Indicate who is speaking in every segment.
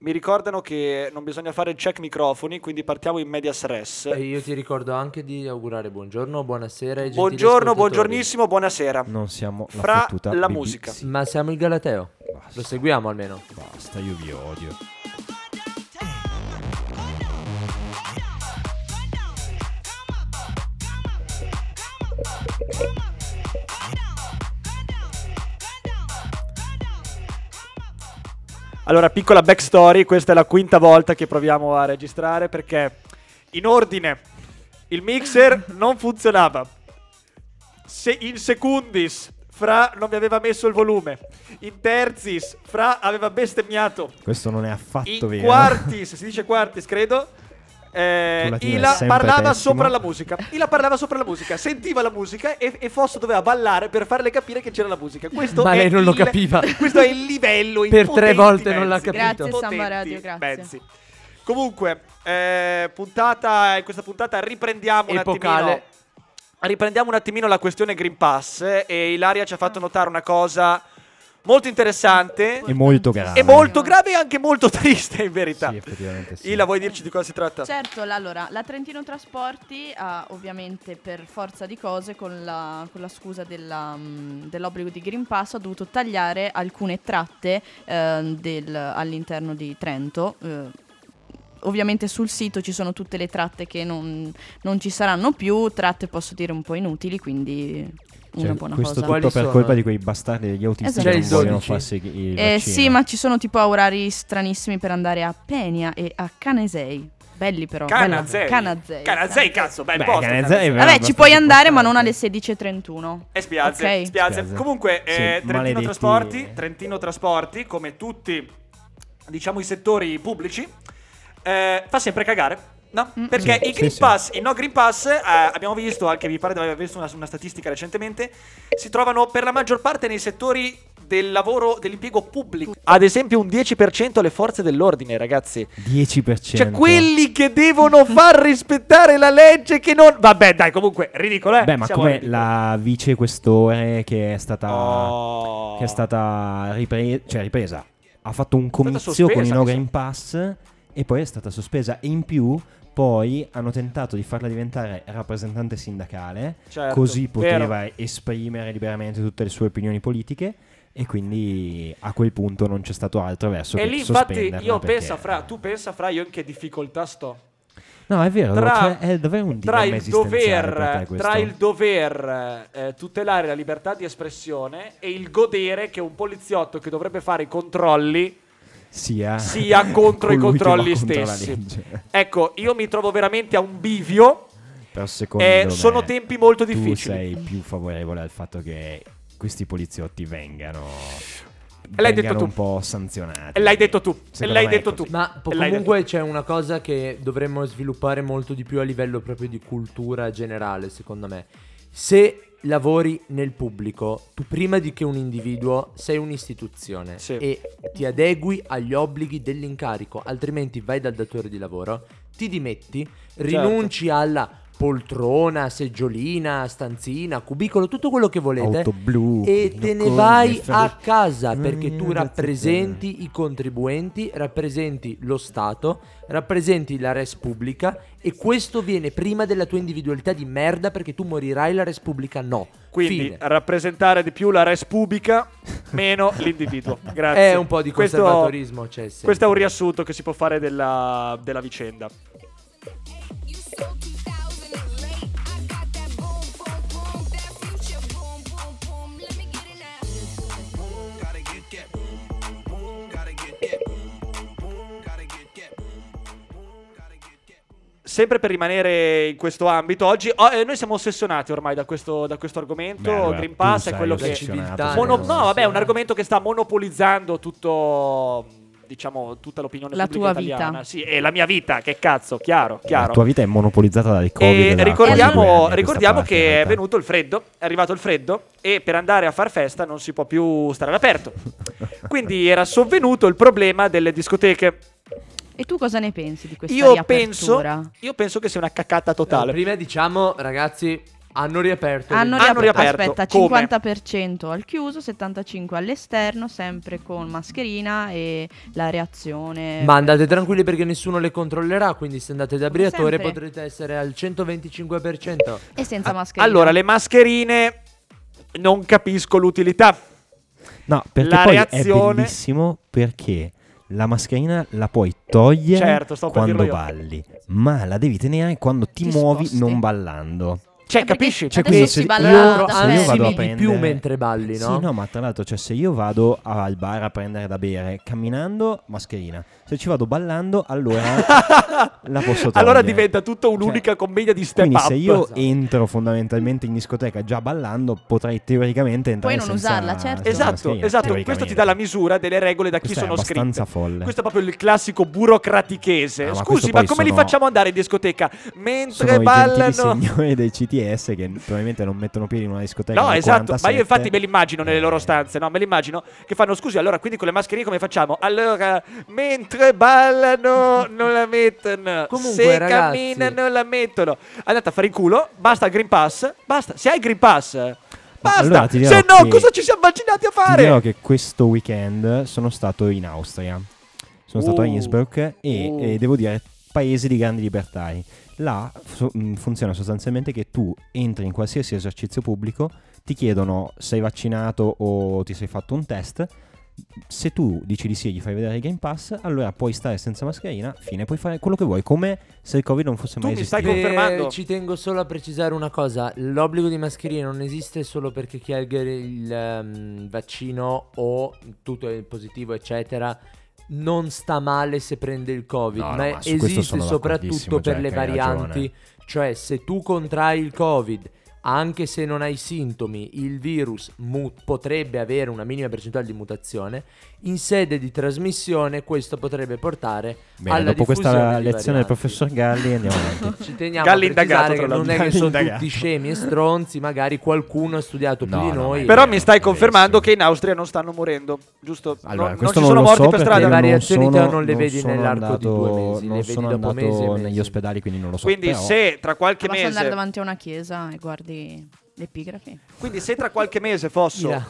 Speaker 1: mi ricordano che non bisogna fare il check microfoni, quindi partiamo in medias res.
Speaker 2: E io ti ricordo anche di augurare buongiorno, buonasera ai
Speaker 1: Buongiorno, buongiornissimo, buonasera.
Speaker 3: Non siamo la
Speaker 1: Fra la musica.
Speaker 2: Ma siamo il Galateo.
Speaker 3: Basta.
Speaker 2: Lo seguiamo almeno.
Speaker 3: Basta, io vi odio.
Speaker 1: Allora, piccola backstory, questa è la quinta volta che proviamo a registrare perché in ordine il mixer non funzionava. Se in secundis Fra non mi aveva messo il volume. In terzis Fra aveva bestemmiato.
Speaker 3: Questo non è affatto
Speaker 1: In
Speaker 3: vero.
Speaker 1: quartis, si dice quartis, credo. Eh, Ila parlava
Speaker 3: pessimo.
Speaker 1: sopra la musica. Ila parlava sopra la musica, sentiva la musica e, e Fosso doveva ballare per farle capire che c'era la musica. Questo
Speaker 2: Ma lei non lo
Speaker 1: il-
Speaker 2: capiva.
Speaker 1: Questo è il livello in
Speaker 2: Per tre volte non l'ha
Speaker 1: mezzi.
Speaker 2: capito.
Speaker 4: Grazie, Samba Radio, grazie.
Speaker 1: mezzi. Comunque, eh, puntata, in questa puntata riprendiamo un
Speaker 2: Epocale.
Speaker 1: attimino riprendiamo un attimino la questione Green Pass eh, e Ilaria ci ha fatto notare una cosa molto interessante
Speaker 3: È molto grave.
Speaker 1: e molto grave e anche molto triste in verità.
Speaker 3: Sì, effettivamente sì.
Speaker 1: Ila, vuoi dirci di cosa si tratta?
Speaker 4: Certo, allora, la Trentino Trasporti ha ovviamente per forza di cose, con la, con la scusa della, mh, dell'obbligo di Green Pass, ha dovuto tagliare alcune tratte eh, del- all'interno di Trento. eh. Ovviamente sul sito ci sono tutte le tratte che non, non ci saranno più, tratte posso dire un po' inutili, quindi una
Speaker 3: Cioè,
Speaker 4: buona
Speaker 3: questo
Speaker 4: cosa.
Speaker 2: Quali
Speaker 3: tutto per
Speaker 2: sono?
Speaker 3: colpa di quei bastardi degli autisti
Speaker 4: Esatto.
Speaker 3: che non
Speaker 2: il
Speaker 3: vogliono
Speaker 2: 12?
Speaker 3: farsi il
Speaker 4: Eh, sì, ma ci sono tipo orari stranissimi per andare a Penia e a Canesei. Belli però.
Speaker 1: Canazei.
Speaker 4: Canazei.
Speaker 1: Canazei, cazzo, bel
Speaker 3: Beh,
Speaker 1: posto.
Speaker 3: Canazei
Speaker 4: Vabbè, ci puoi andare, ma non alle
Speaker 3: importante.
Speaker 4: 16.31.
Speaker 1: E spiazze,
Speaker 4: Ok.
Speaker 1: spiazze.
Speaker 3: Spiazze.
Speaker 1: Comunque,
Speaker 3: Sì,
Speaker 1: eh, Trentino
Speaker 3: maledetti-
Speaker 1: Trasporti, Trentino Trasporti, come tutti, diciamo, i settori pubblici, eh, fa sempre cagare. No?
Speaker 4: Mm.
Speaker 1: Perché
Speaker 3: Sì,
Speaker 1: i Green
Speaker 3: sì, sì.
Speaker 1: Pass, i no Green Pass, eh, abbiamo visto, anche mi pare di aver visto una, una statistica recentemente, si trovano per la maggior parte nei settori del lavoro, dell'impiego pubblico. Ad esempio un 10% alle forze dell'ordine, ragazzi.
Speaker 3: 10%.
Speaker 1: Cioè quelli che devono far rispettare la legge che non... Vabbè, dai, comunque, ridicolo, eh?
Speaker 3: Beh, ma
Speaker 1: Siamo
Speaker 3: come la vice questore che è stata
Speaker 1: Oh.
Speaker 3: che è stata ripre- cioè ripresa. Ha fatto un comizio
Speaker 1: sospesa,
Speaker 3: con i no Green Pass e poi è stata sospesa. E in più poi hanno tentato di farla diventare rappresentante sindacale,
Speaker 1: Certo,
Speaker 3: così
Speaker 1: vero.
Speaker 3: poteva esprimere liberamente tutte le sue opinioni politiche. E quindi a quel punto non c'è stato altro verso
Speaker 1: E
Speaker 3: che
Speaker 1: lì infatti io penso, fra, tu pensa, fra, io in che difficoltà sto.
Speaker 3: No, è vero,
Speaker 1: Tra-
Speaker 3: cioè, è davvero un
Speaker 1: Tra il, dover, tra il dover eh, tutelare la libertà di espressione e il godere che un poliziotto che dovrebbe fare i controlli
Speaker 3: sia,
Speaker 1: sia contro i controlli stessi. Ecco, io mi trovo veramente a un bivio.
Speaker 3: Però secondo
Speaker 1: Eh,
Speaker 3: me
Speaker 1: sono tempi molto
Speaker 3: tu
Speaker 1: difficili.
Speaker 3: sei più favorevole al fatto che questi poliziotti vengano
Speaker 1: l'hai detto
Speaker 3: vengano
Speaker 1: tu.
Speaker 3: un po' sanzionati.
Speaker 1: E l'hai detto tu.
Speaker 3: Secondo
Speaker 1: l'hai detto tu.
Speaker 2: Ma po- comunque c'è una cosa che dovremmo sviluppare molto di più a livello proprio di cultura generale, secondo me. Se lavori nel pubblico, tu prima di che un individuo sei un'istituzione
Speaker 1: Sì.
Speaker 2: e ti adegui agli obblighi dell'incarico, altrimenti vai dal datore di lavoro, ti dimetti,
Speaker 1: Certo.
Speaker 2: rinunci alla poltrona, seggiolina, stanzina, cubicolo, tutto quello che volete
Speaker 3: Auto blu,
Speaker 2: e te ne vai a casa perché
Speaker 3: Mm,
Speaker 2: tu
Speaker 3: grazie
Speaker 2: rappresenti i contribuenti, rappresenti lo Stato, rappresenti la res pubblica e questo viene prima della tua individualità di merda perché tu morirai la res pubblica no.
Speaker 1: Quindi
Speaker 2: Fine.
Speaker 1: rappresentare di più la res pubblica meno l'individuo. Grazie.
Speaker 2: È un po' di
Speaker 1: Questo-
Speaker 2: conservatorismo c'è sempre.
Speaker 1: Questo è un riassunto che si può fare della, della vicenda. Sempre per rimanere in questo ambito, oggi oh, eh, noi siamo ossessionati ormai da questo, da questo argomento.
Speaker 3: Beh, allora,
Speaker 1: Green Pass è quello che. Mono- no, vabbè, è un argomento che sta monopolizzando tutto. Diciamo tutta l'opinione
Speaker 4: La
Speaker 1: pubblica
Speaker 4: tua vita.
Speaker 1: italiana. Sì, e la mia vita, che cazzo, chiaro, chiaro.
Speaker 3: La tua vita è monopolizzata dal Covid.
Speaker 1: E ricordiamo, ricordiamo
Speaker 3: parte,
Speaker 1: che è venuto il freddo, è arrivato il freddo e per andare a far festa non si può più stare all'aperto. Quindi era sovvenuto il problema delle discoteche.
Speaker 4: E tu cosa ne pensi di questa
Speaker 1: Io penso,
Speaker 4: riapertura?
Speaker 1: io penso che sia una cacata totale.
Speaker 2: prima diciamo, ragazzi, Hanno riaperto.
Speaker 4: Hanno,
Speaker 1: Hanno
Speaker 4: riap-
Speaker 1: riaperto.
Speaker 4: aspetta,
Speaker 1: Come?
Speaker 4: 50% al chiuso, 75% all'esterno, sempre con mascherina e la reazione.
Speaker 2: Ma andate tranquilli perché nessuno le controllerà, quindi se andate da Briatore potrete essere al 125%.
Speaker 4: E senza mascherina.
Speaker 1: Allora, le mascherine non capisco l'utilità.
Speaker 3: No, perché
Speaker 1: La
Speaker 3: poi
Speaker 1: reazione-
Speaker 3: è bellissimo perché la mascherina la puoi togliere
Speaker 1: Certo,
Speaker 3: quando balli, ma la devi tenere quando ti,
Speaker 4: Ti
Speaker 3: muovi
Speaker 4: sposti.
Speaker 3: non ballando.
Speaker 1: Cioè,
Speaker 4: Eh, perché
Speaker 1: capisci?
Speaker 3: Cioè, quindi
Speaker 4: si balla
Speaker 3: vado a
Speaker 2: Anzi, di più
Speaker 3: prendere-
Speaker 2: mentre balli, no?
Speaker 3: Sì, no, ma tra l'altro, cioè, se io vado al bar a prendere da bere camminando, mascherina. Se ci vado ballando, allora la posso togliere.
Speaker 1: Allora diventa tutto
Speaker 3: Cioè,
Speaker 1: un'unica commedia di step
Speaker 3: Quindi
Speaker 1: up.
Speaker 3: se io
Speaker 2: Esatto.
Speaker 3: entro fondamentalmente in discoteca già ballando, potrei teoricamente entrare
Speaker 4: Puoi non
Speaker 3: senza-
Speaker 4: usarla, certo.
Speaker 1: Esatto, esatto. Questo ti dà la misura delle regole da chi
Speaker 3: Questo è
Speaker 1: sono
Speaker 3: abbastanza
Speaker 1: scritte.
Speaker 3: folle.
Speaker 1: Questo è proprio il classico burocratichese.
Speaker 3: Ah, ma
Speaker 1: Scusi, ma come li
Speaker 3: sono-
Speaker 1: facciamo andare in discoteca?
Speaker 3: Sono
Speaker 1: Mentre
Speaker 3: i gentili
Speaker 1: ballano.
Speaker 3: signori dei CTS che probabilmente non mettono piedi in una discoteca.
Speaker 1: No, esatto, ma
Speaker 3: 47.
Speaker 1: io infatti me li immagino nelle loro stanze, no? Me li immagino che fanno, scusi, allora quindi con le mascherine come facciamo? Allora, mentre ballano non la mettono,
Speaker 2: Comunque,
Speaker 1: se
Speaker 2: ragazzi-
Speaker 1: camminano la mettono. Andate a fare in culo, basta il Green Pass, basta, se hai il Green Pass, basta,
Speaker 3: allora ti dirò
Speaker 1: se no cosa ci siamo vaccinati a
Speaker 3: Ti dirò
Speaker 1: fare?
Speaker 3: che questo weekend sono stato in Austria. Sono stato a
Speaker 1: Uh.
Speaker 3: Innsbruck e,
Speaker 1: Uh.
Speaker 3: e devo dire paese di grandi libertà. Là mh, funziona sostanzialmente che tu entri in qualsiasi esercizio pubblico, ti chiedono sei vaccinato o ti sei fatto un test. Se tu dici di sì e gli fai vedere il Game Pass, allora puoi stare senza mascherina, fine, puoi fare quello che vuoi, come se il Covid non fosse
Speaker 1: Tu
Speaker 3: mai
Speaker 1: mi stai
Speaker 3: esistito.
Speaker 1: con- confermando?
Speaker 2: Eh, ci tengo solo a precisare una cosa: l'obbligo di mascherina non esiste solo perché chi ha il, il, ehm, vaccino o tutto è positivo, eccetera. Non sta male se prende il Covid,
Speaker 3: No, no,
Speaker 2: ma,
Speaker 3: ma su questo
Speaker 2: esiste soprattutto per le
Speaker 3: hai
Speaker 2: varianti.
Speaker 3: ragione.
Speaker 2: Cioè, se tu contrai il Covid, anche se non hai sintomi, il virus mu- potrebbe avere una minima percentuale di mutazione. In sede di trasmissione, questo potrebbe portare
Speaker 3: Bene,
Speaker 2: alla
Speaker 3: dopo questa
Speaker 2: di
Speaker 3: lezione del professor Galli andiamo avanti.
Speaker 2: Ci teniamo
Speaker 1: Galli
Speaker 2: a
Speaker 1: indagato,
Speaker 2: che non è che sono
Speaker 3: indagato.
Speaker 2: tutti scemi e stronzi, magari qualcuno ha studiato più
Speaker 3: No,
Speaker 2: di
Speaker 3: no,
Speaker 2: noi.
Speaker 1: Però mi stai confermando che in Austria non stanno morendo, giusto?
Speaker 3: Allora,
Speaker 1: non, non ci
Speaker 3: non
Speaker 1: sono morti
Speaker 3: so
Speaker 1: per strada.
Speaker 2: Le
Speaker 3: non
Speaker 2: variazioni
Speaker 3: sono-
Speaker 2: te non le vedi
Speaker 3: sono
Speaker 2: nell'arco di
Speaker 3: andato-
Speaker 2: due mesi, le
Speaker 3: non
Speaker 2: vedi
Speaker 3: sono
Speaker 2: dopo mesi mesi.
Speaker 3: negli ospedali, quindi non lo so.
Speaker 1: Quindi
Speaker 3: però-
Speaker 1: se tra qualche
Speaker 4: Basta andare
Speaker 1: mese
Speaker 4: davanti a una chiesa e guardi l'epigrafe.
Speaker 1: Quindi se tra qualche mese fosso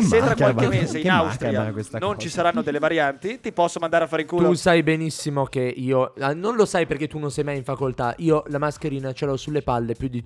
Speaker 1: se tra qualche mese in Austria
Speaker 3: questa
Speaker 1: non
Speaker 3: cosa.
Speaker 1: ci saranno delle varianti, ti posso mandare a fare in culo.
Speaker 2: Tu sai benissimo che io ah, non lo sai perché tu non sei mai in facoltà. Io la mascherina ce l'ho sulle palle più di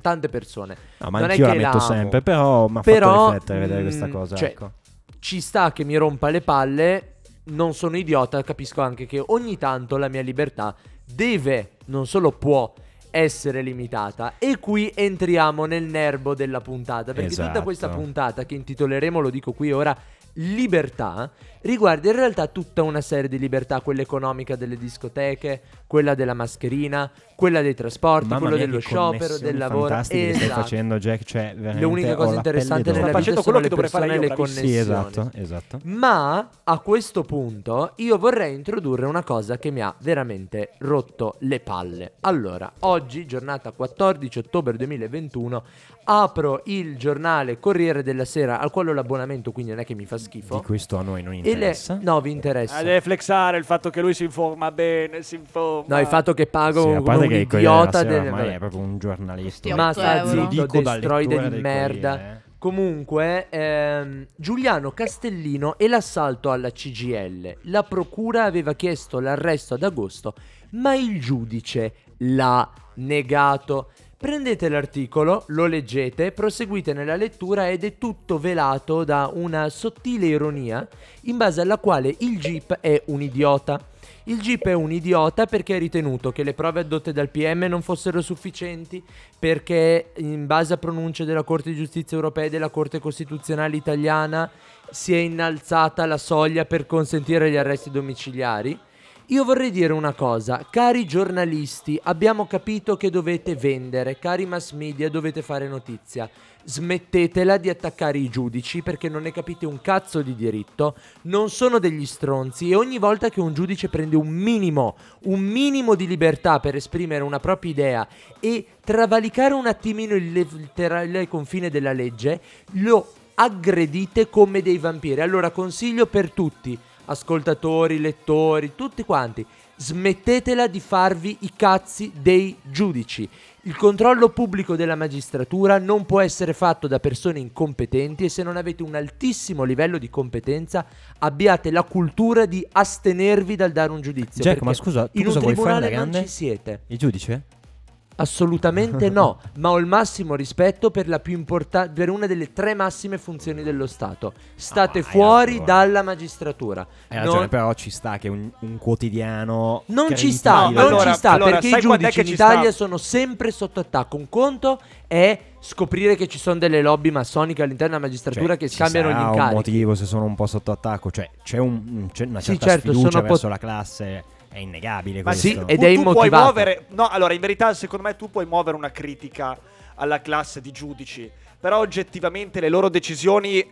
Speaker 2: tante persone.
Speaker 3: No, ma
Speaker 2: non è
Speaker 3: anch'io la metto sempre, però mi ha
Speaker 2: Però,
Speaker 3: fatto riflettere vedere questa
Speaker 2: mm,
Speaker 3: cosa.
Speaker 2: cioè,
Speaker 3: ecco.
Speaker 2: Ci sta che mi rompa le palle. Non sono idiota, capisco anche che ogni tanto la mia libertà deve, non solo può essere limitata. E qui entriamo nel nervo della puntata. Perché tutta
Speaker 3: Esatto.
Speaker 2: questa puntata che intitoleremo, lo dico qui ora, libertà, riguarda in realtà tutta una serie di libertà, quella economica delle discoteche, quella della mascherina, quella dei trasporti,
Speaker 3: Mamma
Speaker 2: quello
Speaker 3: mia,
Speaker 2: dello sciopero,
Speaker 3: connessioni
Speaker 2: del lavoro.
Speaker 3: fantastiche che stai
Speaker 2: Esatto.
Speaker 3: facendo, Jack. Cioè, veramente
Speaker 2: L'unica cosa
Speaker 3: la
Speaker 2: interessante nella vita
Speaker 1: facendo
Speaker 2: sono
Speaker 1: quello
Speaker 2: le
Speaker 1: che
Speaker 2: persone e
Speaker 1: io,
Speaker 2: le
Speaker 1: bravissimo.
Speaker 3: Sì,
Speaker 2: connessioni.
Speaker 3: esatto, esatto.
Speaker 2: Ma a questo punto io vorrei introdurre una cosa che mi ha veramente rotto le palle. Allora, oggi, giornata 14 ottobre 2021, apro il giornale Corriere della Sera, al quale ho l'abbonamento, quindi non è che mi fa schifo.
Speaker 3: Di questo a noi non
Speaker 2: E le...
Speaker 3: interessa.
Speaker 2: No, vi interessa.
Speaker 1: Ah, deve flexare il fatto che lui si informa bene, si informa.
Speaker 2: No, il fatto che pago
Speaker 3: Sì, parte
Speaker 2: un
Speaker 3: che
Speaker 2: idiota del... vabbè.
Speaker 3: è proprio un giornalista.
Speaker 2: Ma sta.
Speaker 3: Lo
Speaker 2: zitto, destroide di merda.
Speaker 3: Corriere, eh.
Speaker 2: Comunque, ehm, Giuliano Castellino e l'assalto alla CGL. La procura aveva chiesto l'arresto ad agosto, ma il giudice l'ha negato. Prendete l'articolo, lo leggete, proseguite nella lettura ed è tutto velato da una sottile ironia in base alla quale il Jeep è un idiota. Il GIP è un idiota perché ha ritenuto che le prove addotte dal PM non fossero sufficienti, perché in base a pronunce della Corte di Giustizia europea e della Corte Costituzionale italiana si è innalzata la soglia per consentire gli arresti domiciliari. Io vorrei dire una cosa, cari giornalisti, abbiamo capito che dovete vendere, cari mass media, dovete fare notizia. Smettetela di attaccare i giudici perché non ne capite un cazzo di diritto, non sono degli stronzi e ogni volta che un giudice prende un minimo, un minimo di libertà per esprimere una propria idea e travalicare un attimino il, letterale confine della legge, lo aggredite come dei vampiri. Allora consiglio per tutti, ascoltatori, lettori, tutti quanti, smettetela di farvi i cazzi dei giudici. Il controllo pubblico della magistratura non può essere fatto da persone incompetenti e se non avete un altissimo livello di competenza abbiate la cultura di astenervi dal dare un giudizio.
Speaker 3: Jack, ma scusa, tu
Speaker 2: in un
Speaker 3: cosa vuoi fare
Speaker 2: tribunale
Speaker 3: alla
Speaker 2: non ci siete.
Speaker 3: Il giudice?
Speaker 2: Assolutamente no, ma ho il massimo rispetto per la più importante per una delle tre massime funzioni dello Stato. State
Speaker 3: hai
Speaker 2: fuori
Speaker 3: ragione.
Speaker 2: dalla magistratura.
Speaker 3: Hai ragione,
Speaker 2: Non-
Speaker 3: però ci sta che un, un quotidiano.
Speaker 2: non ci sta,
Speaker 1: No,
Speaker 2: non
Speaker 1: allora-
Speaker 2: ci sta
Speaker 1: allora,
Speaker 2: perché i giudici in Italia
Speaker 1: sta?
Speaker 2: sono sempre sotto attacco. Un conto è scoprire che ci sono delle lobby massoniche all'interno della magistratura
Speaker 3: Cioè,
Speaker 2: che scambiano gli
Speaker 3: sarà un
Speaker 2: incarichi.
Speaker 3: motivo se sono un po' sotto attacco. Cioè, c'è, un- c'è una
Speaker 2: Sì,
Speaker 3: certa
Speaker 2: certo,
Speaker 3: sfiducia
Speaker 2: sono
Speaker 3: verso
Speaker 2: pot-
Speaker 3: la classe. È innegabile
Speaker 1: Ma
Speaker 3: questo.
Speaker 2: sì, ed
Speaker 1: tu,
Speaker 2: è
Speaker 1: tu puoi muovere. No, allora, in verità, secondo me, tu puoi muovere una critica alla classe di giudici. Però, oggettivamente, le loro decisioni,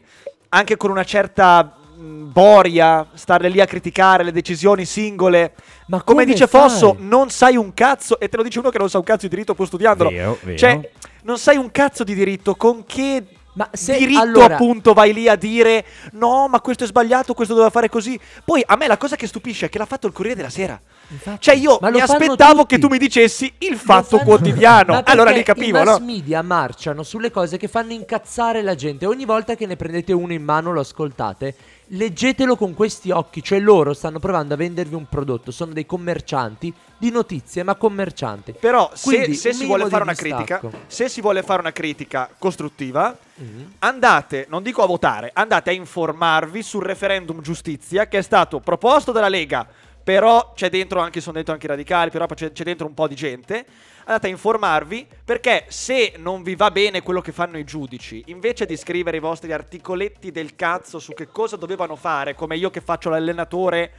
Speaker 1: anche con una certa mh, boria, stare lì a criticare le decisioni singole.
Speaker 2: Ma
Speaker 1: Come,
Speaker 2: come
Speaker 1: dice
Speaker 2: fai?
Speaker 1: Fosso, non sai un cazzo. E te lo dice uno che non sa un cazzo di diritto pur studiandolo.
Speaker 3: Vero, vero.
Speaker 1: Cioè, non sai un cazzo di diritto. Con che
Speaker 2: Ma se
Speaker 1: diritto
Speaker 2: allora,
Speaker 1: appunto vai lì a dire no, ma questo è sbagliato, questo doveva fare così. Poi a me la cosa che stupisce è che l'ha fatto il Corriere della Sera.
Speaker 2: infatti,
Speaker 1: Cioè io mi aspettavo
Speaker 2: tutti.
Speaker 1: che tu mi dicessi il fatto quotidiano. Allora
Speaker 2: perché
Speaker 1: capivo,
Speaker 2: i mass
Speaker 1: no?
Speaker 2: media marciano sulle cose che fanno incazzare la gente. Ogni volta che ne prendete uno in mano lo ascoltate, leggetelo con questi occhi. Cioè loro stanno provando a vendervi un prodotto. Sono dei commercianti di notizie, ma commercianti.
Speaker 1: Però se,
Speaker 2: Quindi,
Speaker 1: se
Speaker 2: un
Speaker 1: si vuole fare una critica, se si vuole fare una critica costruttiva,
Speaker 2: Mhm.
Speaker 1: andate, non dico a votare, andate a informarvi sul referendum giustizia che è stato proposto dalla Lega, però c'è dentro anche, sono dentro anche i radicali, però c'è, c'è dentro un po' di gente. Andate a informarvi perché se non vi va bene quello che fanno i giudici, invece di scrivere i vostri articoletti del cazzo su che cosa dovevano fare, come io che faccio l'allenatore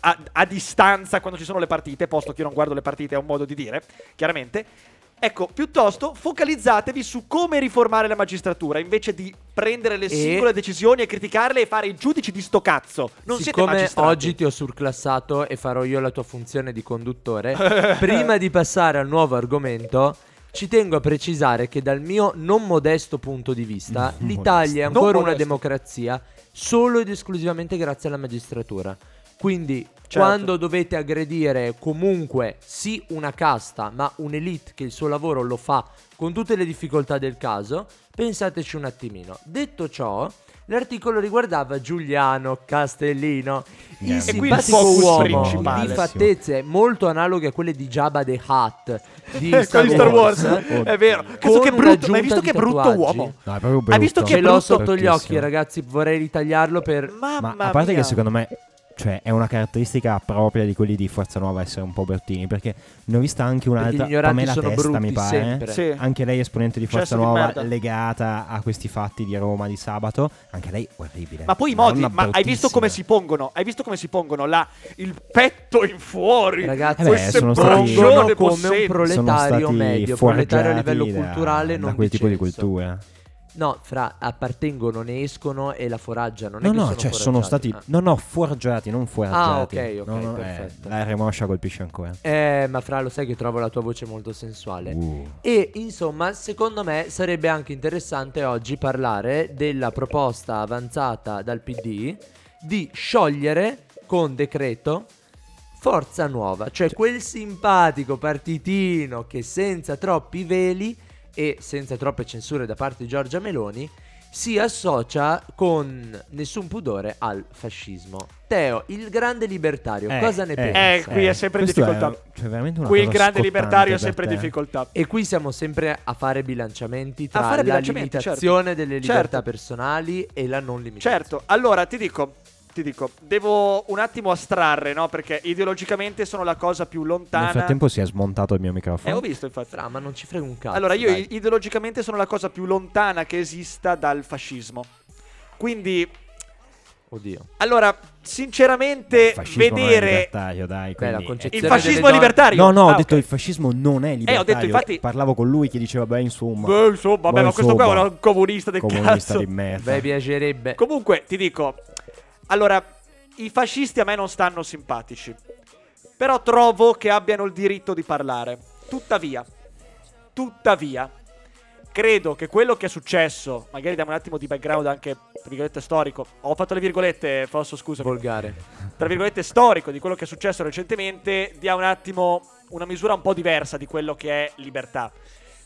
Speaker 1: a, a distanza quando ci sono le partite, posto che io non guardo le partite, è un modo di dire, chiaramente. Ecco, piuttosto focalizzatevi su come riformare la magistratura invece di prendere le
Speaker 2: E-
Speaker 1: singole decisioni e criticarle e fare i giudici di sto cazzo. Non siete
Speaker 2: Siccome
Speaker 1: magistrati.
Speaker 2: oggi ti ho surclassato e farò io la tua funzione di conduttore, prima di passare al nuovo argomento, ci tengo a precisare che dal mio non modesto punto di vista,
Speaker 3: Non
Speaker 2: l'Italia è ancora una democrazia solo ed esclusivamente grazie alla magistratura. Quindi,
Speaker 1: Certo.
Speaker 2: quando dovete aggredire comunque sì una casta, ma un'elite che il suo lavoro lo fa con tutte le difficoltà del caso, pensateci un attimino. Detto ciò, l'articolo riguardava Giuliano Castellino, il
Speaker 3: E
Speaker 1: qui il
Speaker 2: simpatico
Speaker 1: focus
Speaker 2: uomo di fattezze molto analoghe a quelle di Jabba the Hutt di Star,
Speaker 1: Star
Speaker 2: Wars.
Speaker 1: Wars.
Speaker 3: Oh.
Speaker 1: È vero.
Speaker 2: Con
Speaker 1: Cazzo che brutto, ma hai visto che brutto
Speaker 2: tatuaggi.
Speaker 1: uomo?
Speaker 3: No, è proprio brutto.
Speaker 1: Hai visto che
Speaker 2: Ce l'ho sotto gli occhi, ragazzi. Vorrei ritagliarlo per.
Speaker 1: Mamma
Speaker 3: Ma a parte
Speaker 1: mia.
Speaker 3: che secondo me cioè, è una caratteristica propria di quelli di Forza Nuova essere un po' bruttini. Perché ne ho vista anche un'altra. Pamela Testa,
Speaker 2: brutti
Speaker 3: mi pare.
Speaker 2: sempre.
Speaker 1: Sì.
Speaker 3: Anche lei esponente di Forza
Speaker 1: Cesso di
Speaker 3: Nuova
Speaker 1: merda.
Speaker 3: legata a questi fatti di Roma di sabato. Anche lei orribile.
Speaker 1: Ma poi i modi, ma hai visto come si pongono? Hai visto come si pongono là il petto in fuori?
Speaker 2: Ragazzi,
Speaker 3: Eh beh, sono stati-
Speaker 2: come un proletario medio, proletario a livello
Speaker 3: da-
Speaker 2: culturale,
Speaker 3: da
Speaker 2: non
Speaker 3: quel tipo di cultura.
Speaker 2: No, fra appartengono, ne escono e la foraggiano. Non
Speaker 3: No, no,
Speaker 2: sono
Speaker 3: cioè sono
Speaker 2: foraggiati.
Speaker 3: stati. No, no, forgiati, non foraggiati.
Speaker 2: ok, ok,
Speaker 3: No, no, eh,
Speaker 2: perfetto.
Speaker 3: la R Moscia colpisce ancora.
Speaker 2: Ah. Eh, ma fra lo sai che trovo la tua voce molto sensuale.
Speaker 3: Uh.
Speaker 2: E insomma, secondo me sarebbe anche interessante oggi parlare della proposta avanzata dal PD di sciogliere con decreto Forza Nuova, cioè quel simpatico partitino che senza troppi veli e senza troppe censure da parte di Giorgia Meloni si associa con nessun pudore al fascismo. Teo, il grande libertario,
Speaker 3: Eh,
Speaker 2: cosa ne
Speaker 3: eh,
Speaker 2: pensi?
Speaker 1: Eh, qui è sempre
Speaker 3: questo
Speaker 1: difficoltà.
Speaker 3: cioè, veramente una
Speaker 1: Qui il grande libertario è sempre
Speaker 3: te.
Speaker 1: difficoltà.
Speaker 2: E qui siamo sempre a fare bilanciamenti tra
Speaker 1: fare
Speaker 2: la
Speaker 1: bilanciamenti,
Speaker 2: limitazione
Speaker 1: certo.
Speaker 2: delle libertà
Speaker 1: Certo.
Speaker 2: personali e la non limitazione.
Speaker 1: Certo, allora ti dico, ti dico, devo un attimo astrarre, no? Perché ideologicamente sono la cosa più lontana.
Speaker 3: Nel frattempo si è smontato il mio
Speaker 1: Eh,
Speaker 3: microfono.
Speaker 1: ho visto infatti.
Speaker 2: Fra, ma non ci frega un cazzo.
Speaker 1: Allora, io
Speaker 2: dai.
Speaker 1: ideologicamente sono la cosa più lontana che esista dal fascismo. Quindi,
Speaker 2: Oddio.
Speaker 1: allora, sinceramente,
Speaker 3: il fascismo non è
Speaker 1: vedere
Speaker 3: libertario, dai.
Speaker 2: Beh, la
Speaker 3: quindi-
Speaker 2: concezione
Speaker 1: il fascismo è libertario.
Speaker 3: No, no, ho
Speaker 1: Ah,
Speaker 3: detto
Speaker 1: ok.
Speaker 3: il fascismo non è libertario.
Speaker 1: detto, infatti-
Speaker 3: Parlavo con lui che diceva, beh, insomma.
Speaker 1: Beh, insomma,
Speaker 3: Beh,
Speaker 1: ma questo qua è un comunista del
Speaker 3: comunista
Speaker 1: cazzo.
Speaker 3: di merda.
Speaker 2: Beh, piacerebbe.
Speaker 1: Comunque, ti dico, allora, i fascisti a me non stanno simpatici. Però trovo che abbiano il diritto di parlare. Tuttavia, tuttavia, credo che quello che è successo, magari diamo un attimo di background anche tra virgolette storico, ho fatto le virgolette, Fosso scusami,
Speaker 2: Volgare.
Speaker 1: tra virgolette storico di quello che è successo recentemente, dia un attimo una misura un po' diversa di quello che è libertà.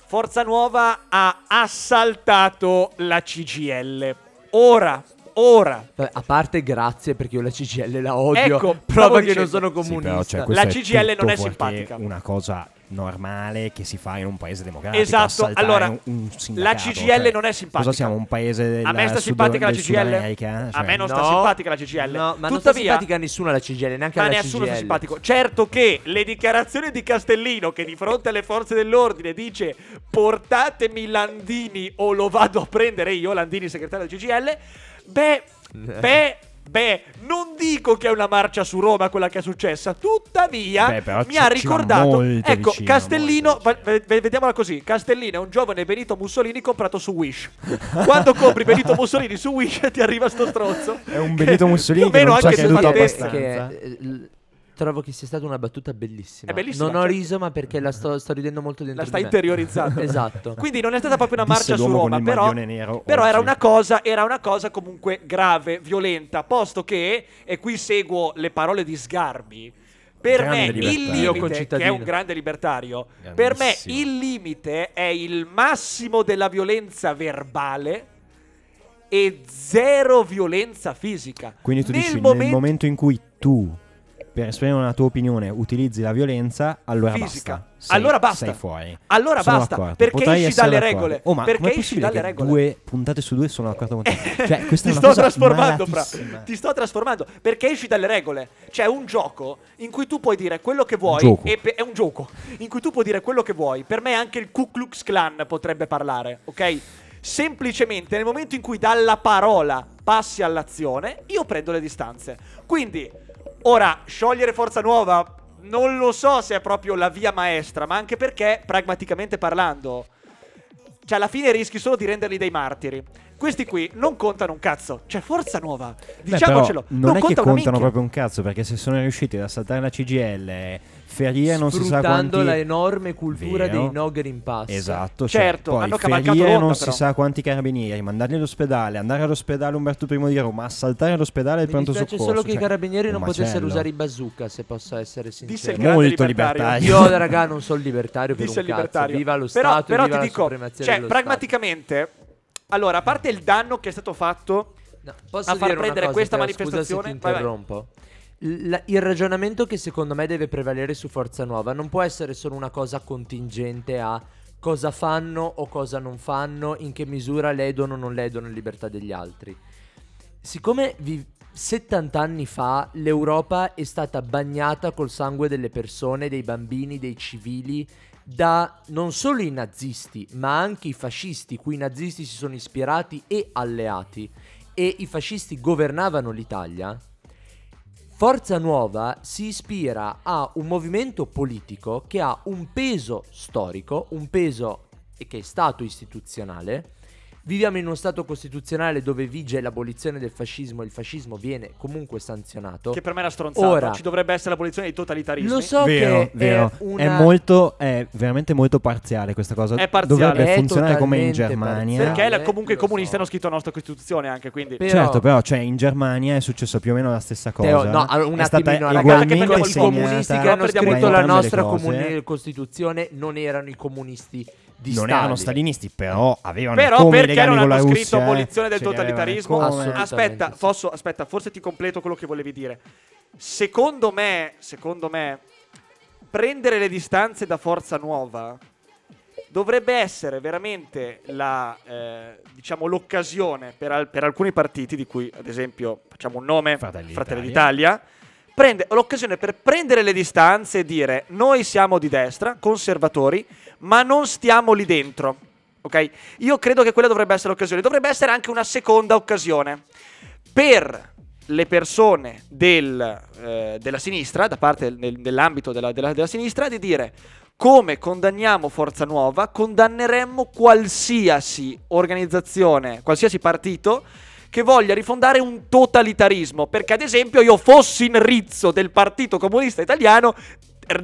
Speaker 1: Forza Nuova ha assaltato la CGL. Ora, ora,
Speaker 2: Vabbè, A parte grazie perché io la CGL la odio.
Speaker 1: Ecco,
Speaker 2: prova che
Speaker 1: dicendo.
Speaker 2: non sono
Speaker 3: Sì,
Speaker 2: comunista.
Speaker 3: però, cioè,
Speaker 1: La CGL non è simpatica.
Speaker 3: una cosa normale che si fa in un paese democratico.
Speaker 1: Esatto, allora, la CGL
Speaker 3: cioè,
Speaker 1: non è simpatica.
Speaker 3: Cosa siamo, un paese del
Speaker 1: a me sta
Speaker 3: Sud-
Speaker 1: simpatica la CGL?
Speaker 3: America?
Speaker 1: A
Speaker 3: Cioè,
Speaker 1: me non sta
Speaker 2: No.
Speaker 1: simpatica la CGL.
Speaker 2: No, ma non sta
Speaker 1: Tuttavia,
Speaker 2: simpatica a nessuno la CGL, neanche
Speaker 1: ma
Speaker 2: alla
Speaker 1: nessuno sta
Speaker 2: CGL.
Speaker 1: simpatico. Certo che le dichiarazioni di Castellino che di fronte alle forze dell'ordine dice portatemi Landini o lo vado a prendere io, Landini segretario del CGL, beh, beh, beh, non dico che è una marcia su Roma quella che è successa, tuttavia
Speaker 3: Beh,
Speaker 1: mi
Speaker 3: ci-
Speaker 1: ha ricordato, ecco,
Speaker 3: vicino,
Speaker 1: Castellino, va- ve- vediamola così, Castellino è un giovane Benito Mussolini comprato su Wish. Quando compri Benito Mussolini su Wish ti arriva sto stronzo.
Speaker 3: È un Benito Mussolini che
Speaker 1: meno
Speaker 3: non ci ha
Speaker 1: se
Speaker 3: creduto
Speaker 1: fa
Speaker 3: abbastanza.
Speaker 2: Che, eh, l- trovo che sia stata una battuta bellissima.
Speaker 1: È bellissima,
Speaker 2: Non ho
Speaker 1: certo.
Speaker 2: riso, ma perché la sto, sto ridendo molto dentro
Speaker 1: La stai
Speaker 2: me.
Speaker 1: interiorizzando.
Speaker 2: Esatto.
Speaker 1: Quindi non è stata proprio una
Speaker 3: Disse
Speaker 1: marcia su Roma, però,
Speaker 3: nero
Speaker 1: però era una cosa, era una cosa comunque grave, violenta, posto che, e qui seguo le parole di Sgarbi, per
Speaker 3: Grande
Speaker 1: me il limite, che è un grande libertario, per me il limite è il massimo della violenza verbale e zero violenza fisica.
Speaker 3: Quindi tu
Speaker 1: nel
Speaker 3: dici,
Speaker 1: momento,
Speaker 3: nel momento in cui tu, per esprimere una tua opinione, utilizzi la violenza, allora
Speaker 1: Fisica.
Speaker 3: basta. Sei-
Speaker 1: Allora basta.
Speaker 3: Sei fuori.
Speaker 1: Allora
Speaker 3: Sono
Speaker 1: basta,
Speaker 3: d'accordo.
Speaker 1: perché
Speaker 3: Potrei
Speaker 1: esci dalle
Speaker 3: d'accordo.
Speaker 1: regole.
Speaker 3: Oh, ma
Speaker 1: Perché esci dalle regole?
Speaker 3: due puntate su due sono d'accordo con te? Cioè, questa
Speaker 1: ti sto trasformando, Fra. Ti sto trasformando perché esci dalle regole. C'è un gioco in cui tu puoi dire quello che vuoi. e pe- è un gioco in cui tu puoi dire quello che vuoi. Per me anche il Ku Klux Klan potrebbe parlare, ok? Semplicemente nel momento in cui dalla parola passi all'azione, io prendo le distanze. Quindi, ora, sciogliere Forza Nuova, non lo so se è proprio la via maestra, ma anche perché, pragmaticamente parlando, cioè, alla fine rischi solo di renderli dei martiri. Questi qui non contano un cazzo. Cioè, forza nuova.
Speaker 3: Beh,
Speaker 1: Diciamocelo.
Speaker 3: però non, è che contano
Speaker 1: minchia.
Speaker 3: proprio un cazzo, perché se sono riusciti ad assaltare la CGL, ferire non si sa quanti...
Speaker 2: la enorme cultura
Speaker 3: Vero.
Speaker 2: dei no Green Pass.
Speaker 3: Esatto, cioè,
Speaker 1: Certo,
Speaker 3: poi
Speaker 1: hanno cavalcato
Speaker 3: ferire
Speaker 1: l'onda,
Speaker 3: non
Speaker 1: però.
Speaker 3: si sa quanti carabinieri, mandarli all'ospedale, andare all'ospedale Umberto I di Roma, assaltare l'ospedale e il
Speaker 2: Mi
Speaker 3: pronto soccorso.
Speaker 2: solo che i
Speaker 3: cioè,
Speaker 2: carabinieri
Speaker 3: un
Speaker 2: non potessero
Speaker 3: macello.
Speaker 2: usare i bazooka, se posso essere
Speaker 1: Disse
Speaker 2: sincero.
Speaker 3: Molto
Speaker 1: libertario.
Speaker 3: libertario.
Speaker 2: Io, raga, non sono libertario per
Speaker 1: Disse
Speaker 2: un
Speaker 1: il
Speaker 2: cazzo.
Speaker 1: libertario.
Speaker 2: Viva lo
Speaker 1: però,
Speaker 2: Stato,
Speaker 1: però
Speaker 2: viva
Speaker 1: ti
Speaker 2: la
Speaker 1: dico, cioè, pragmaticamente, allora, a parte il danno che è stato fatto,
Speaker 2: No,
Speaker 1: a far prendere questa
Speaker 2: Teo? Scusa se
Speaker 1: manifestazione?
Speaker 2: ti
Speaker 1: Vai, vai.
Speaker 2: interrompo. Il, il ragionamento che secondo me deve prevalere su Forza Nuova non può essere solo una cosa contingente a cosa fanno o cosa non fanno, in che misura ledono o non ledono la libertà degli altri. Siccome vi- 70 anni fa l'Europa è stata bagnata col sangue delle persone, dei bambini, dei civili, da non solo i nazisti, ma anche i fascisti, cui i nazisti si sono ispirati e alleati, e i fascisti governavano l'Italia, Forza Nuova si ispira a un movimento politico che ha un peso storico, un peso che è stato istituzionale. Viviamo in uno Stato costituzionale dove vige l'abolizione del fascismo e il fascismo viene comunque sanzionato.
Speaker 1: che per me è una stronzata.
Speaker 2: Ora-
Speaker 1: Ci dovrebbe essere l'abolizione dei totalitarismi.
Speaker 2: Lo so
Speaker 3: vero,
Speaker 2: che
Speaker 3: vero.
Speaker 2: è una...
Speaker 3: È molto, è veramente molto parziale questa cosa.
Speaker 1: È parziale.
Speaker 3: Dovrebbe
Speaker 2: È
Speaker 3: funzionare come in Germania.
Speaker 1: Perché
Speaker 2: parziale.
Speaker 1: la- comunque i comunisti
Speaker 2: so.
Speaker 1: hanno scritto la nostra Costituzione anche, quindi...
Speaker 2: Per-
Speaker 3: Certo,
Speaker 2: Però-
Speaker 3: però, cioè, in Germania è successo più o meno la stessa cosa.
Speaker 2: Teo, no, un
Speaker 3: è stata
Speaker 2: attimino, ragazzi,
Speaker 1: ugualmente
Speaker 2: i comunisti che
Speaker 1: No,
Speaker 2: hanno scritto la nostra comuni- Costituzione non erano i comunisti di
Speaker 3: Non
Speaker 2: Stalin.
Speaker 3: erano stalinisti, però avevano
Speaker 1: Però perché non hanno
Speaker 3: Russia,
Speaker 1: scritto
Speaker 3: eh.
Speaker 1: abolizione del totalitarismo? Aspetta,
Speaker 2: sì.
Speaker 1: posso, aspetta, forse ti completo quello che volevi dire. Secondo me, secondo me, prendere le distanze da Forza Nuova dovrebbe essere veramente la, eh, diciamo, l'occasione per, al- per alcuni partiti, di cui ad esempio facciamo un nome,
Speaker 3: Fratelli
Speaker 1: Fratelli
Speaker 3: d'Italia.
Speaker 1: d'Italia, prende l'occasione per prendere le distanze e dire noi siamo di destra, conservatori, ma non stiamo lì dentro. Ok? Io credo che quella dovrebbe essere l'occasione. Dovrebbe essere anche una seconda occasione per le persone del, eh, della sinistra, da parte nel- nell'ambito della, della- della sinistra, di dire come condanniamo Forza Nuova, condanneremmo qualsiasi organizzazione, qualsiasi partito che voglia rifondare un totalitarismo. Perché, ad esempio, io fossi in rizzo del Partito Comunista Italiano,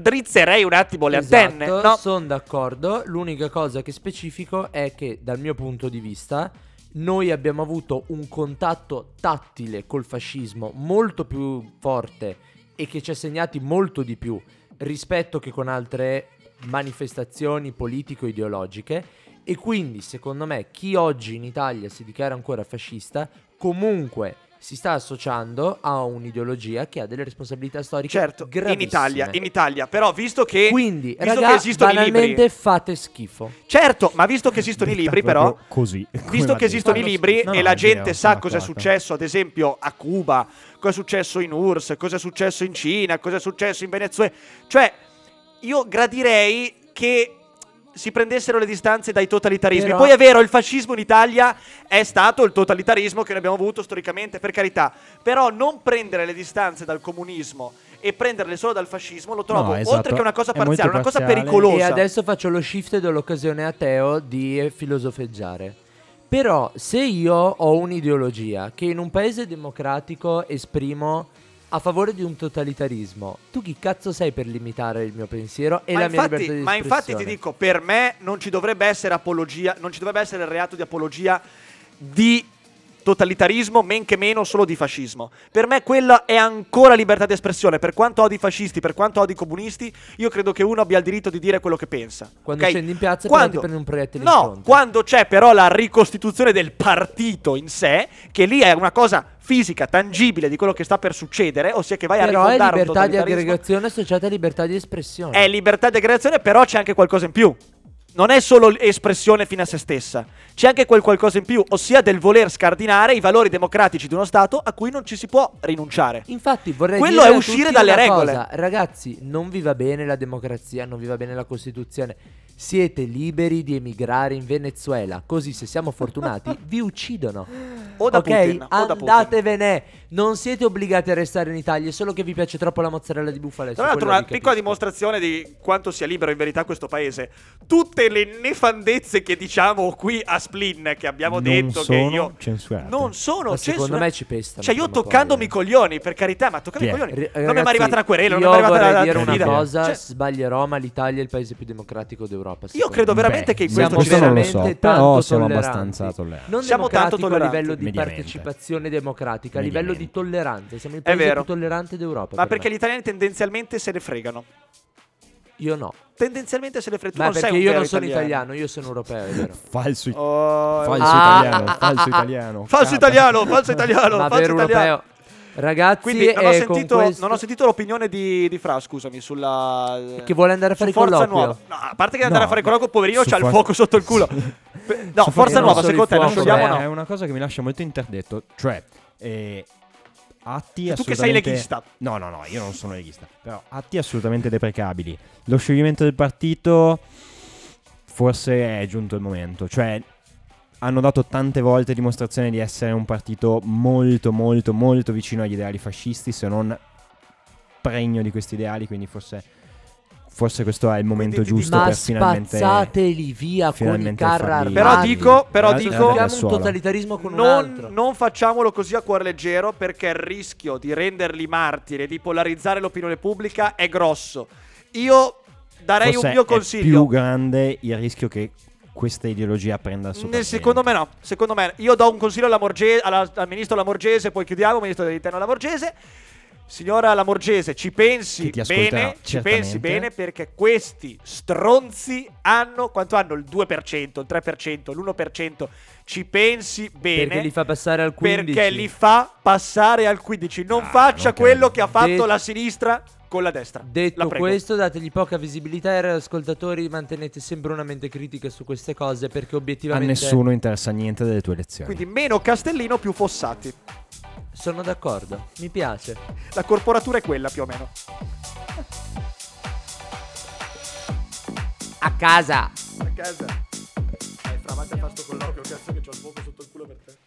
Speaker 1: drizzerei un attimo le antenne. No?
Speaker 2: Sono Esatto, d'accordo. L'unica cosa che specifico è che, dal mio punto di vista, noi abbiamo avuto un contatto tattile col fascismo molto più forte e che ci ha segnati molto di più rispetto che con altre manifestazioni politico-ideologiche e quindi secondo me chi oggi in Italia si dichiara ancora fascista comunque si sta associando a un'ideologia che ha delle responsabilità storiche
Speaker 1: Certo, in. Italia, in Italia, però visto che
Speaker 2: Quindi,
Speaker 1: visto
Speaker 2: raga,
Speaker 1: che esistono i libri.
Speaker 2: fate schifo.
Speaker 1: Certo, ma visto che esistono i libri però
Speaker 3: così.
Speaker 1: Visto che esistono i libri
Speaker 3: No,
Speaker 1: e
Speaker 3: no,
Speaker 1: la gente
Speaker 3: vero,
Speaker 1: sa cosa è successo, ad esempio, a Cuba, cosa è successo in URSS, cosa è successo in Cina, cosa è successo in Venezuela. Cioè, io gradirei che si prendessero le distanze dai totalitarismi.
Speaker 2: Però-
Speaker 1: Poi è vero, il fascismo in Italia è stato il totalitarismo che noi abbiamo avuto storicamente, per carità. Però non prendere le distanze dal comunismo e prenderle solo dal fascismo lo trovo,
Speaker 3: No, esatto,
Speaker 1: oltre che una cosa parziale, una cosa pericolosa.
Speaker 2: E adesso faccio lo shift dell'occasione a Teo di filosofeggiare. Però se io ho un'ideologia che in un paese democratico esprimo a favore di un totalitarismo, tu chi cazzo sei per limitare il mio pensiero e
Speaker 1: ma
Speaker 2: la mia
Speaker 1: infatti,
Speaker 2: libertà di
Speaker 1: ma infatti ti
Speaker 2: espressione?
Speaker 1: dico, per me non ci dovrebbe essere apologia, non ci dovrebbe essere il reato di apologia di totalitarismo, men che meno solo di fascismo. Per me quella è ancora libertà di espressione. Per quanto odi i fascisti, per quanto odi i comunisti, io credo che uno abbia il diritto di dire quello che pensa.
Speaker 2: Quando
Speaker 1: ok?
Speaker 2: scendi in piazza però ti prendi un proiettile
Speaker 1: No, quando c'è però la ricostituzione del partito in sé, che lì è una cosa fisica, tangibile di quello che sta per succedere, ossia che vai a
Speaker 2: Però è
Speaker 1: rifondare un
Speaker 2: libertà di aggregazione associata a libertà di espressione.
Speaker 1: È libertà di aggregazione, però c'è anche qualcosa in più. Non è solo espressione fine a se stessa, c'è anche quel qualcosa in più, ossia del voler scardinare i valori democratici di uno Stato a cui non ci si può rinunciare.
Speaker 2: Infatti vorrei
Speaker 1: Quello
Speaker 2: dire
Speaker 1: è uscire dalle regole.
Speaker 2: cosa. Ragazzi, non vi va bene la democrazia, non vi va bene la Costituzione. Siete liberi di emigrare in Venezuela, così se siamo fortunati vi uccidono.
Speaker 1: O da
Speaker 2: ok,
Speaker 1: Putin, o da Putin.
Speaker 2: andatevene. Non siete obbligati a restare in Italia, è solo che vi piace troppo la mozzarella di bufala.
Speaker 1: Tra l'altro, una piccola dimostrazione di quanto sia libero in verità questo paese. Tutte le nefandezze che diciamo qui a Splin, che abbiamo
Speaker 3: Non
Speaker 1: detto che
Speaker 3: sono
Speaker 1: io.
Speaker 3: censurate.
Speaker 1: Non sono
Speaker 2: Ma secondo
Speaker 1: censurate.
Speaker 2: me ci pestano.
Speaker 1: Cioè, io toccandomi i
Speaker 2: poi.
Speaker 1: coglioni, per carità, ma toccando i coglioni.
Speaker 2: Ri-
Speaker 1: non mi è mai arrivata una querela, non mi è arrivata
Speaker 2: vorrei
Speaker 1: la
Speaker 2: dire una
Speaker 1: diffida.
Speaker 2: cosa,
Speaker 1: Cioè,
Speaker 2: sbaglierò, ma l'Italia è il paese più democratico d'Europa.
Speaker 1: Io
Speaker 2: secondo
Speaker 1: credo
Speaker 2: me.
Speaker 1: veramente
Speaker 3: Beh,
Speaker 1: che in
Speaker 2: Siamo
Speaker 1: questo ci
Speaker 3: non lo
Speaker 1: sia-
Speaker 3: so,
Speaker 2: veramente
Speaker 3: però
Speaker 2: tanto
Speaker 3: siamo
Speaker 2: tolleranti.
Speaker 3: abbastanza tolleranti.
Speaker 2: Non
Speaker 1: Siamo tanto
Speaker 2: democratico a livello
Speaker 1: tolleranti.
Speaker 2: di
Speaker 3: Mediamente.
Speaker 2: partecipazione democratica, a livello di tolleranza. Siamo il paese
Speaker 1: vero.
Speaker 2: più tollerante d'Europa.
Speaker 1: Ma
Speaker 2: per
Speaker 1: perché
Speaker 2: me.
Speaker 1: gli italiani tendenzialmente se ne fregano.
Speaker 2: Io no.
Speaker 1: Tendenzialmente se ne fregano. Tu
Speaker 2: Ma
Speaker 1: non
Speaker 2: perché io non sono italiano, io sono europeo, è vero.
Speaker 3: Falso,
Speaker 1: Oh,
Speaker 3: falso
Speaker 2: Ah,
Speaker 3: italiano,
Speaker 2: ah,
Speaker 3: falso
Speaker 2: ah,
Speaker 3: italiano.
Speaker 1: Falso italiano, falso italiano,
Speaker 2: Ma
Speaker 1: falso italiano.
Speaker 2: europeo. Ragazzi,
Speaker 1: Quindi non ho,
Speaker 2: eh,
Speaker 1: sentito,
Speaker 2: questo-
Speaker 1: non ho sentito l'opinione di, di Fra, scusami, sulla...
Speaker 2: Che vuole andare a fare i
Speaker 1: Forza
Speaker 2: colloquio.
Speaker 1: Nuova. No, a parte che andare
Speaker 3: No,
Speaker 1: a fare il colloquio, poverino, c'ha il
Speaker 3: For-
Speaker 1: fuoco sotto il culo. No,
Speaker 3: Su
Speaker 1: Forza Nuova, secondo te,
Speaker 2: il
Speaker 1: la sciogliamo o
Speaker 2: eh.
Speaker 3: È
Speaker 1: no?
Speaker 3: una cosa che mi lascia molto interdetto. Cioè, eh, atti
Speaker 1: Tu che sei leghista.
Speaker 3: No, no, no, io non sono leghista. Però atti assolutamente deprecabili. Lo scioglimento del partito, forse è giunto il momento. Cioè, hanno dato tante volte dimostrazione di essere un partito molto, molto, molto vicino agli ideali fascisti, se non pregno di questi ideali, quindi forse... Forse questo è il momento
Speaker 1: Quindi
Speaker 3: giusto
Speaker 2: Ma
Speaker 3: per finalmente...
Speaker 2: spazzateli via con i
Speaker 3: finalmente
Speaker 2: carri.
Speaker 1: Però dico, però
Speaker 3: Era-
Speaker 1: dico,
Speaker 2: Abbiamo un totalitarismo con un
Speaker 1: non,
Speaker 2: altro.
Speaker 1: non facciamolo così a cuore leggero perché il rischio di renderli martiri e di polarizzare l'opinione pubblica è grosso. Io darei
Speaker 3: Forse
Speaker 1: un mio
Speaker 3: è più
Speaker 1: consiglio.
Speaker 3: grande il rischio che questa ideologia prenda sopravvento.
Speaker 1: secondo me no, secondo me io do un consiglio alla Morge- alla- al ministro Lamorgese, poi chiudiamo, ministro dell'interno Lamorgese. Signora Lamorgese, ci pensi bene, ci pensi bene perché questi stronzi hanno quanto hanno il 2%, il 3%, l'1%. Ci pensi bene
Speaker 2: Perché li fa passare al 15.
Speaker 1: perché li fa passare al 15. Non
Speaker 3: Ah,
Speaker 1: faccia
Speaker 3: non
Speaker 1: quello che ha fatto
Speaker 2: Det-
Speaker 1: la sinistra con la destra. La
Speaker 2: Detto
Speaker 1: prego.
Speaker 2: questo, dategli poca visibilità ai ascoltatori, mantenete sempre una mente critica su queste cose perché
Speaker 3: A
Speaker 2: obiettivamente
Speaker 3: nessuno interessa niente delle tue elezioni.
Speaker 1: Quindi meno Castellino, più Fossati.
Speaker 2: sono d'accordo. Mi piace.
Speaker 1: La corporatura è quella più o meno.
Speaker 2: A casa.
Speaker 1: A casa. Eh, fra, a fare sto colloquio, cazzo che c'ho il fuoco sotto il culo per te.